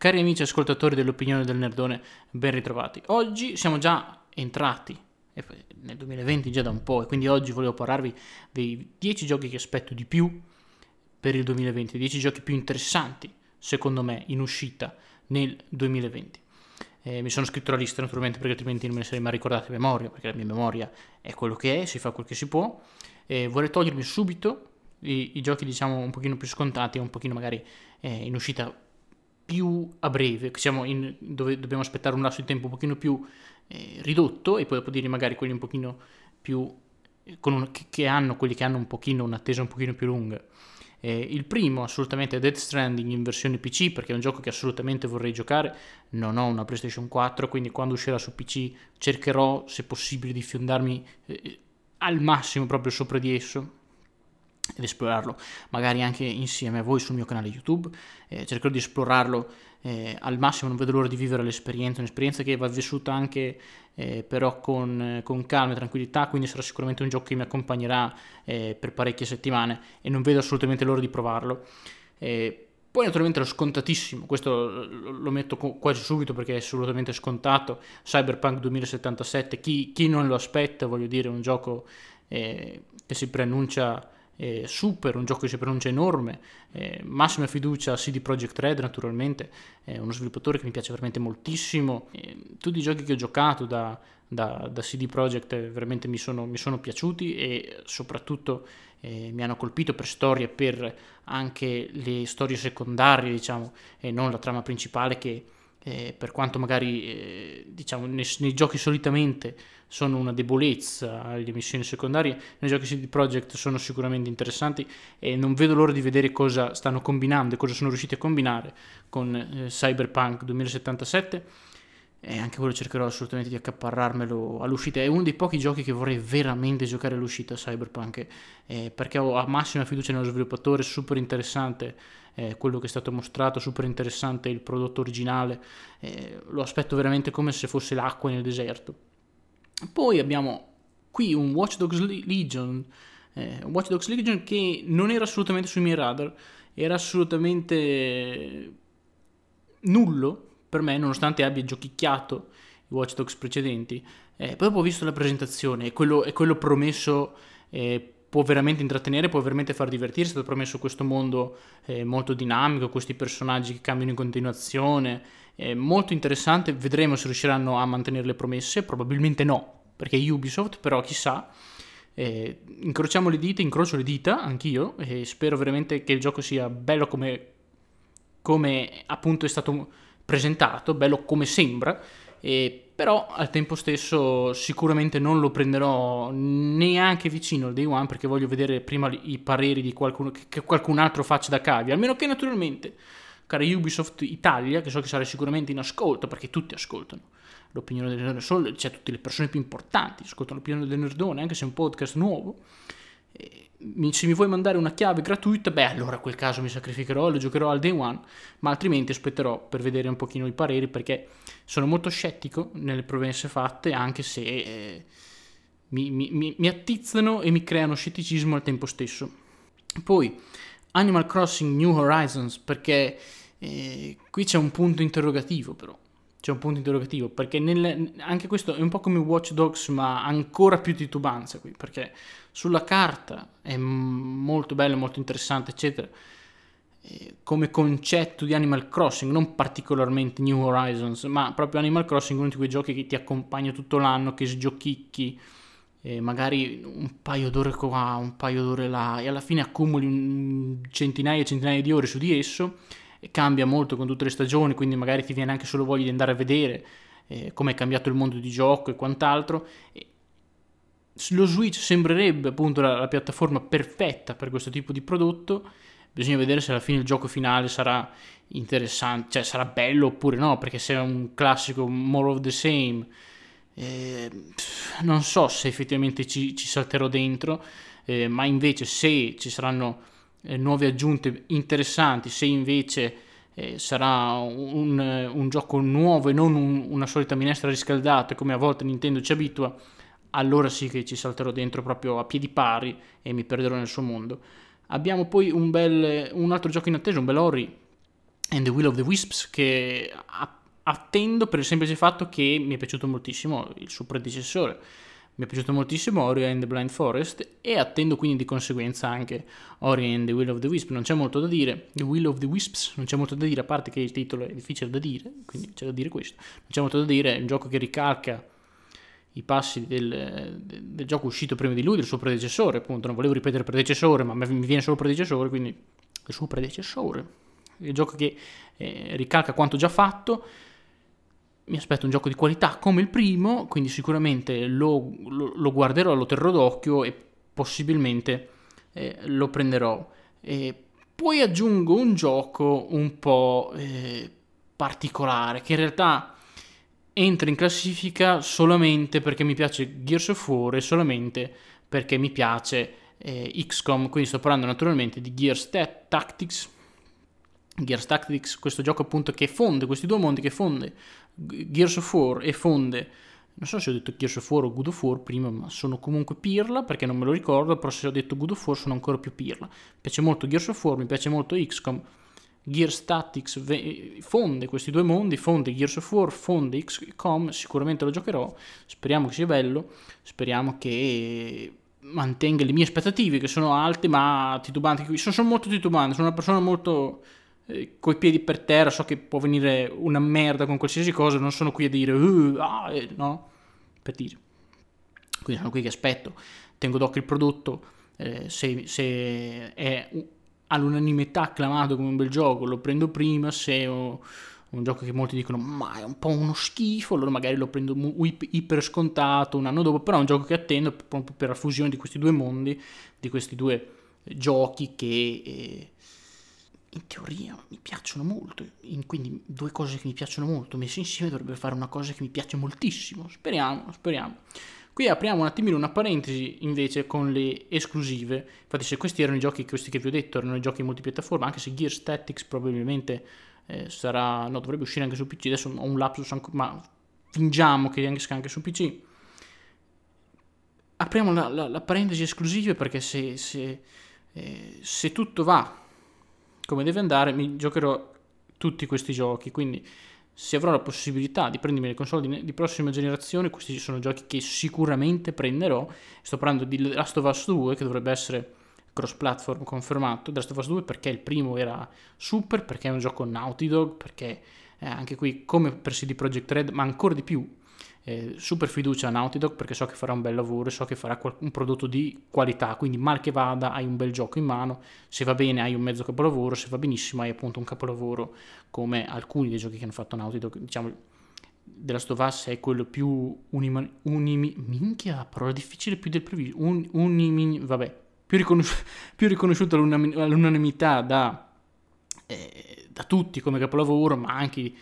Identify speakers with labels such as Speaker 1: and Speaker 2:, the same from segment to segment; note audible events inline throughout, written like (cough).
Speaker 1: Cari amici ascoltatori dell'opinione del Nerdone, ben ritrovati. Oggi siamo già entrati nel 2020 già da un po' e quindi oggi volevo parlarvi dei 10 giochi che aspetto di più per il 2020, 10 giochi più interessanti secondo me in uscita nel 2020. Eh, mi sono scritto la lista naturalmente perché altrimenti non me ne sarei mai ricordato a memoria, perché la mia memoria è quello che è, si fa quel che si può. Eh, vorrei togliermi subito i, i, giochi diciamo un pochino più scontati, un pochino magari eh, in uscita più a breve, siamo in, dove dobbiamo aspettare un lasso di tempo un pochino più eh, ridotto e poi dopo dire magari quelli un pochino più eh, un, che, che, hanno quelli che hanno un pochino un'attesa un pochino più lunga. Eh, il primo assolutamente è Dead Stranding in versione PC perché è un gioco che assolutamente vorrei giocare, non ho una PlayStation 4 quindi quando uscirà su PC cercherò se possibile di fiondarmi eh, al massimo proprio sopra di esso ed esplorarlo magari anche insieme a voi sul mio canale YouTube. Eh, cercherò di esplorarlo eh, al massimo, non vedo l'ora di vivere l'esperienza, un'esperienza che va vissuta anche eh, però con, con, calma e tranquillità, quindi sarà sicuramente un gioco che mi accompagnerà eh, per parecchie settimane e non vedo assolutamente l'ora di provarlo. Eh, poi naturalmente lo scontatissimo, questo lo metto quasi subito perché è assolutamente scontato, Cyberpunk 2077, chi, chi non lo aspetta, voglio dire, un gioco eh, che si preannuncia eh, super, un gioco che si pronuncia enorme, eh, massima fiducia a CD Projekt Red naturalmente, è uno sviluppatore che mi piace veramente moltissimo, tutti i giochi che ho giocato da, da, da CD Projekt veramente mi sono, mi sono, piaciuti e soprattutto eh, mi hanno colpito per storie, per anche le storie secondarie diciamo e non la trama principale che eh, per quanto magari eh, diciamo nei, nei, giochi solitamente sono una debolezza le missioni secondarie, nei giochi CD Projekt sono sicuramente interessanti e non vedo l'ora di vedere cosa stanno combinando e cosa sono riusciti a combinare con eh, Cyberpunk 2077 e anche quello cercherò assolutamente di accaparrarmelo all'uscita. È uno dei pochi giochi che vorrei veramente giocare all'uscita Cyberpunk. Eh, perché ho a massima fiducia nello sviluppatore, super interessante eh, quello che è stato mostrato, super interessante il prodotto originale, eh, lo aspetto veramente come se fosse l'acqua nel deserto. Poi abbiamo qui un Watch Dogs Legion, eh, Watch Dogs Legion che non era assolutamente sui miei radar, era assolutamente nullo per me, nonostante abbia giochicchiato i Watch Dogs precedenti. Eh, poi dopo ho visto la presentazione e quello, e quello promesso eh, può veramente intrattenere, può veramente far divertire, è stato promesso questo mondo eh, molto dinamico, questi personaggi che cambiano in continuazione, molto interessante, vedremo se riusciranno a mantenere le promesse, probabilmente no, perché Ubisoft, però chissà, eh, incrociamo le dita, incrocio le dita anch'io e spero veramente che il gioco sia bello come, come appunto è stato presentato, bello come sembra, però al tempo stesso sicuramente non lo prenderò neanche vicino al day one perché voglio vedere prima i pareri di qualcuno che qualcun altro faccia da cavia, almeno che naturalmente, cara Ubisoft Italia, che so che sarà sicuramente in ascolto perché tutti ascoltano l'opinione del nerdone, cioè tutte le persone più importanti ascoltano l'opinione del nerdone, anche se è un podcast nuovo. Se mi vuoi mandare una chiave gratuita, beh, allora a quel caso mi sacrificherò e lo giocherò al day one, ma altrimenti aspetterò per vedere un pochino i pareri perché sono molto scettico nelle promesse fatte, anche se eh, mi, mi, mi, attizzano e mi creano scetticismo al tempo stesso. Poi Animal Crossing New Horizons, perché eh, qui c'è un punto interrogativo però c'è un punto interrogativo perché nel, anche questo è un po' come Watch Dogs ma ancora più titubanza qui perché sulla carta è molto bello, molto interessante eccetera. Eh, come concetto di Animal Crossing non particolarmente New Horizons ma proprio Animal Crossing uno di quei giochi che ti accompagna tutto l'anno che sgiochicchi eh, magari un paio d'ore qua, un paio d'ore là e alla fine accumuli centinaia e centinaia di ore su di esso cambia molto con tutte le stagioni, quindi magari ti viene anche solo voglia di andare a vedere eh, come è cambiato il mondo di gioco e quant'altro. E lo Switch sembrerebbe appunto la, la, piattaforma perfetta per questo tipo di prodotto. Bisogna vedere se alla fine il gioco finale sarà interessante, cioè sarà bello oppure no, perché se è un classico more of the same, eh, non so se effettivamente ci, ci salterò dentro, eh, ma invece se ci saranno eh, nuove aggiunte interessanti, se invece eh, sarà un, un, gioco nuovo e non un, una solita minestra riscaldata come a volte Nintendo ci abitua, allora sì che ci salterò dentro proprio a piedi pari e mi perderò nel suo mondo. Abbiamo poi un, bel, un altro gioco in attesa, un bel Ori and the Will of the Wisps che attendo per il semplice fatto che mi è piaciuto moltissimo il suo predecessore mi è piaciuto moltissimo Ori and the Blind Forest e attendo quindi di conseguenza anche Ori and the Will of the Wisp. Non c'è molto da dire, The Will of the Wisps, non c'è molto da dire, a parte che il titolo è difficile da dire, quindi c'è da dire questo. Non c'è molto da dire, è un gioco che ricalca i passi del, del gioco uscito prima di lui, del suo predecessore, appunto. Non volevo ripetere predecessore, ma mi viene solo predecessore, quindi il suo predecessore. Il gioco che eh, ricalca quanto già fatto mi aspetto un gioco di qualità come il primo, quindi sicuramente lo, lo, lo guarderò, lo terrò d'occhio e possibilmente eh, lo prenderò. E poi aggiungo un gioco un po' eh, particolare che in realtà entra in classifica solamente perché mi piace Gears of War e solamente perché mi piace eh, XCOM, quindi sto parlando naturalmente di Gears Tactics. Gears Tactics, questo gioco appunto che fonde questi due mondi, che fonde Gears of War e fonde non so se ho detto Gears of War o Good of War prima, ma sono comunque pirla perché non me lo ricordo, però se ho detto Good of War sono ancora più pirla. Mi piace molto Gears of War, mi piace molto XCOM. Gears Tactics fonde questi due mondi, fonde Gears of War, fonde XCOM, sicuramente lo giocherò, speriamo che sia bello, speriamo che mantenga le mie aspettative che sono alte ma titubanti, sono, sono molto titubante, sono una persona molto eh, coi piedi per terra, so che può venire una merda con qualsiasi cosa, non sono qui a dire, uh, ah, eh, no, per dire. Quindi sono qui che aspetto, tengo d'occhio il prodotto, eh, se, se, è all'unanimità acclamato come un bel gioco, lo prendo prima, se è un gioco che molti dicono ma è un po' uno schifo, allora magari lo prendo iper scontato un anno dopo, però è un gioco che attendo proprio per la fusione di questi due mondi, di questi due giochi che... Eh, in teoria mi piacciono molto, in, quindi due cose che mi piacciono molto messe insieme dovrebbero fare una cosa che mi piace moltissimo, speriamo, speriamo. Qui apriamo un attimino una parentesi invece con le esclusive, infatti se questi erano i giochi questi che vi ho detto, erano i giochi multipiattaforma, anche se Gear Statics probabilmente eh, sarà, no dovrebbe uscire anche su PC, adesso ho un lapsus, ma fingiamo che anche, anche su PC. Apriamo la, la, la parentesi esclusive perché se, se, eh, se tutto va come deve andare, mi giocherò tutti questi giochi, quindi se avrò la possibilità di prendermi le console di, di, prossima generazione, questi sono giochi che sicuramente prenderò. Sto parlando di Last of Us 2, che dovrebbe essere cross platform confermato. The Last of Us 2 perché il primo era super, perché è un gioco Naughty Dog, perché eh, anche qui come per CD Projekt Red, ma ancora di più eh, super fiducia a Naughty Dog perché so che farà un bel lavoro e so che farà un prodotto di qualità, quindi mal che vada hai un bel gioco in mano, se va bene hai un mezzo capolavoro, se va benissimo hai appunto un capolavoro come alcuni dei giochi che hanno fatto Naughty Dog, diciamo della Stovaz è quello più unima, unimi, minchia, parola difficile più del previsto, un, unimi, vabbè, più, riconosci- (laughs) più riconosciuto all'unanimità da, eh, da tutti come capolavoro, ma anche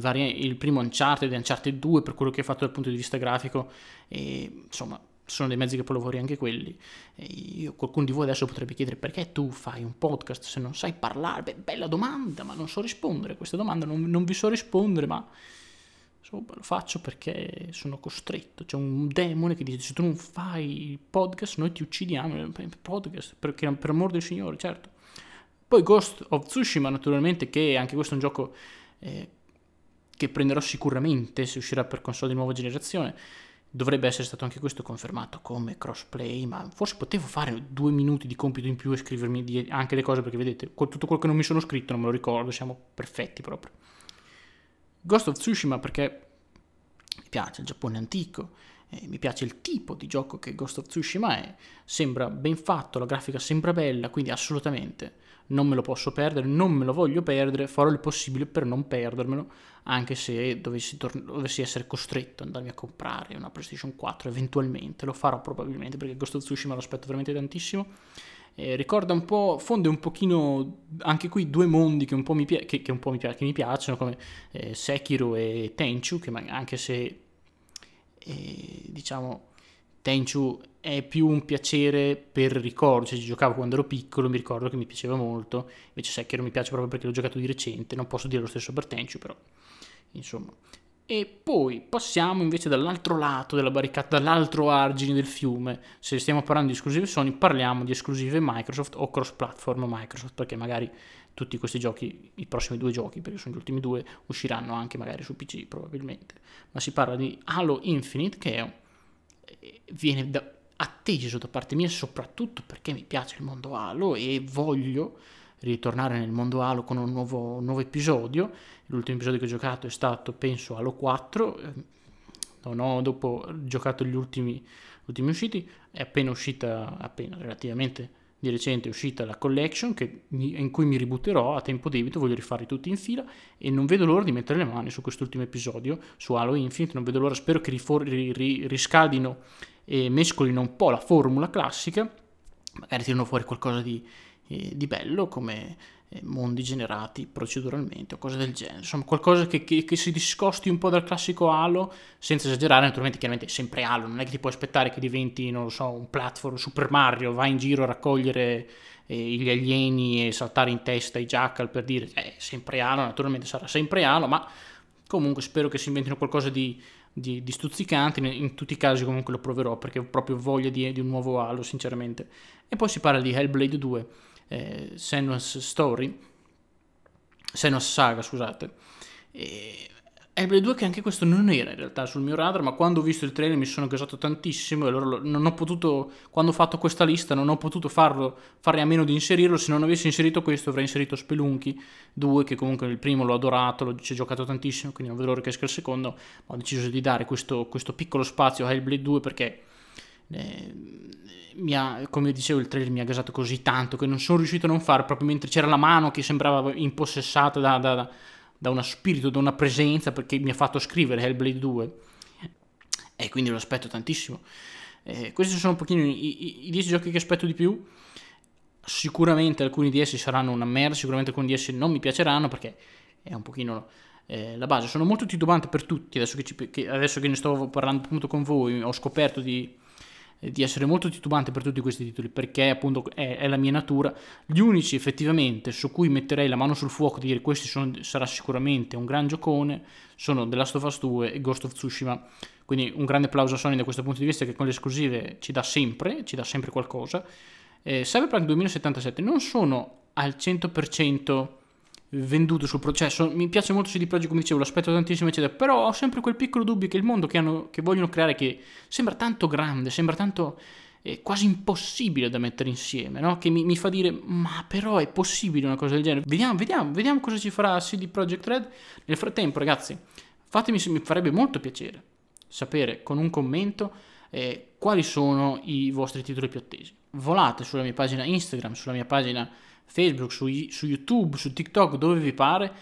Speaker 1: vari, il primo Uncharted e Uncharted 2 per quello che ha fatto dal punto di vista grafico e insomma sono dei mezzi che capolavori anche quelli. Io, qualcuno di voi adesso potrebbe chiedere perché tu fai un podcast se non sai parlare? Beh, bella domanda ma non so rispondere. A questa domanda non, non vi so rispondere ma insomma, lo faccio perché sono costretto. C'è un demone che dice se tu non fai il podcast noi ti uccidiamo. Podcast? Perché per amor del Signore certo. Poi Ghost of Tsushima naturalmente che anche questo è un gioco eh, che prenderò sicuramente se uscirà per console di nuova generazione. Dovrebbe essere stato anche questo confermato come crossplay, ma forse potevo fare due minuti di compito in più e scrivermi anche le cose perché vedete, tutto quello che non mi sono scritto non me lo ricordo, siamo perfetti proprio. Ghost of Tsushima perché mi piace il Giappone antico, eh, mi piace il tipo di gioco che Ghost of Tsushima è, sembra ben fatto, la grafica sembra bella, quindi assolutamente non me lo posso perdere, non me lo voglio perdere, farò il possibile per non perdermelo, anche se dovessi, tor- dovessi essere costretto ad andarmi a comprare una PlayStation 4 eventualmente, lo farò probabilmente perché Ghost of Tsushima lo aspetto veramente tantissimo. Eh, ricorda un po', fonde un pochino anche qui due mondi che un po' mi, pi- che, che un po mi, pi- che mi piacciono, come eh, Sekiro e Tenchu, che anche se eh, diciamo Tenchu è più un piacere per ricordo, cioè ci giocavo quando ero piccolo, mi ricordo che mi piaceva molto, invece Sekiro mi piace proprio perché l'ho giocato di recente, non posso dire lo stesso per Tenchu però, insomma. E poi passiamo invece dall'altro lato della barricata, dall'altro argine del fiume. Se stiamo parlando di esclusive Sony, parliamo di esclusive Microsoft o cross-platform Microsoft, perché magari tutti questi giochi, i prossimi due giochi, perché sono gli ultimi due, usciranno anche magari su PC probabilmente. Ma si parla di Halo Infinite che è, eh, viene da, atteso da parte mia soprattutto perché mi piace il mondo Halo e voglio ritornare nel mondo Halo con un nuovo, un nuovo episodio. L'ultimo episodio che ho giocato è stato, penso, Halo 4. Non ho dopo giocato gli ultimi, ultimi usciti. È appena uscita, appena relativamente di recente è uscita la collection mi, in cui mi ributterò a tempo debito, voglio rifarli tutti in fila e non vedo l'ora di mettere le mani su quest'ultimo episodio, su Halo Infinite, non vedo l'ora, spero che rifor- ri- ri- riscaldino e mescolino un po' la formula classica, magari tirano fuori qualcosa di, eh, di bello come mondi generati proceduralmente o cose del genere, insomma qualcosa che, che, che, si discosti un po' dal classico Halo senza esagerare, naturalmente chiaramente è sempre Halo, non è che ti puoi aspettare che diventi, non lo so, un platform Super Mario, vai in giro a raccogliere eh, gli alieni e saltare in testa i jackal per dire, è sempre Halo, naturalmente sarà sempre Halo, ma comunque spero che si inventino qualcosa di, di, di stuzzicante, in, in, tutti i casi comunque lo proverò perché ho proprio voglia di, di un nuovo Halo sinceramente. E poi si parla di Hellblade 2 eh, Senua's Story, Senua's Saga, scusate. E Hellblade 2 che anche questo non era in realtà sul mio radar, ma quando ho visto il trailer mi sono gasato tantissimo e allora non ho potuto, quando ho fatto questa lista, non ho potuto farlo, fare a meno di inserirlo, se non avessi inserito questo avrei inserito Spelunky 2, che comunque il primo l'ho adorato, ci ho giocato tantissimo, quindi non vedo l'ora che esca il secondo, ma ho deciso di dare questo, questo piccolo spazio a Hellblade 2 perché eh, ha, come dicevo il trailer mi ha gasato così tanto che non sono riuscito a non fare proprio mentre c'era la mano che sembrava impossessata da, da, da uno spirito, da una presenza perché mi ha fatto scrivere Hellblade 2 e quindi lo aspetto tantissimo. Eh, questi sono un pochino i, 10 giochi che aspetto di più. Sicuramente alcuni di essi saranno una merda sicuramente alcuni di essi non mi piaceranno perché è un pochino eh, la base. Sono molto titubante per tutti adesso che, ci, che, adesso che ne sto parlando appunto con voi ho scoperto di di essere molto titubante per tutti questi titoli perché appunto è, è, la mia natura. Gli unici effettivamente su cui metterei la mano sul fuoco di dire questi sono, sarà sicuramente un gran giocone sono The Last of Us 2 e Ghost of Tsushima. Quindi un grande applauso a Sony da questo punto di vista che con le esclusive ci dà sempre, ci dà sempre qualcosa. Eh, Cyberpunk 2077 non sono al 100% venduto sul processo. Mi piace molto CD Projekt, come dicevo, l'aspetto tantissimo, eccetera. Però ho sempre quel piccolo dubbio che il mondo che, hanno, che vogliono creare, che sembra tanto grande, sembra tanto eh, quasi impossibile da mettere insieme, no? Che mi, mi, fa dire, ma però è possibile una cosa del genere. Vediamo, vediamo, vediamo cosa ci farà CD Projekt Red. Nel frattempo, ragazzi, fatemi, mi farebbe molto piacere sapere con un commento eh, quali sono i vostri titoli più attesi. Volate sulla mia pagina Instagram, sulla mia pagina Facebook, su, su YouTube, su TikTok, dove vi pare.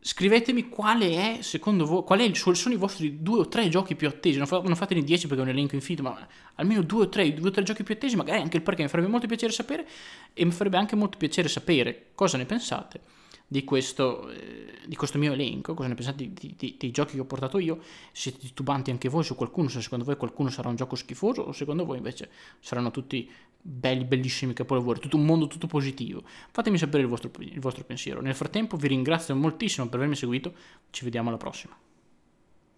Speaker 1: Scrivetemi quale è, secondo voi, qual è il, sono i vostri due o tre giochi più attesi. Non, fa, non fatene 10 perché è un elenco infinito, ma almeno due o tre, due o tre giochi più attesi, magari anche il perché mi farebbe molto piacere sapere e mi farebbe anche molto piacere sapere cosa ne pensate di questo, eh, di questo mio elenco, cosa ne pensate di, di, dei giochi che ho portato io, siete titubanti anche voi su qualcuno, se secondo voi qualcuno sarà un gioco schifoso o secondo voi invece saranno tutti belli, bellissimi capolavori, tutto un mondo tutto positivo. Fatemi sapere il vostro, il vostro pensiero. Nel frattempo vi ringrazio moltissimo per avermi seguito, ci vediamo alla prossima.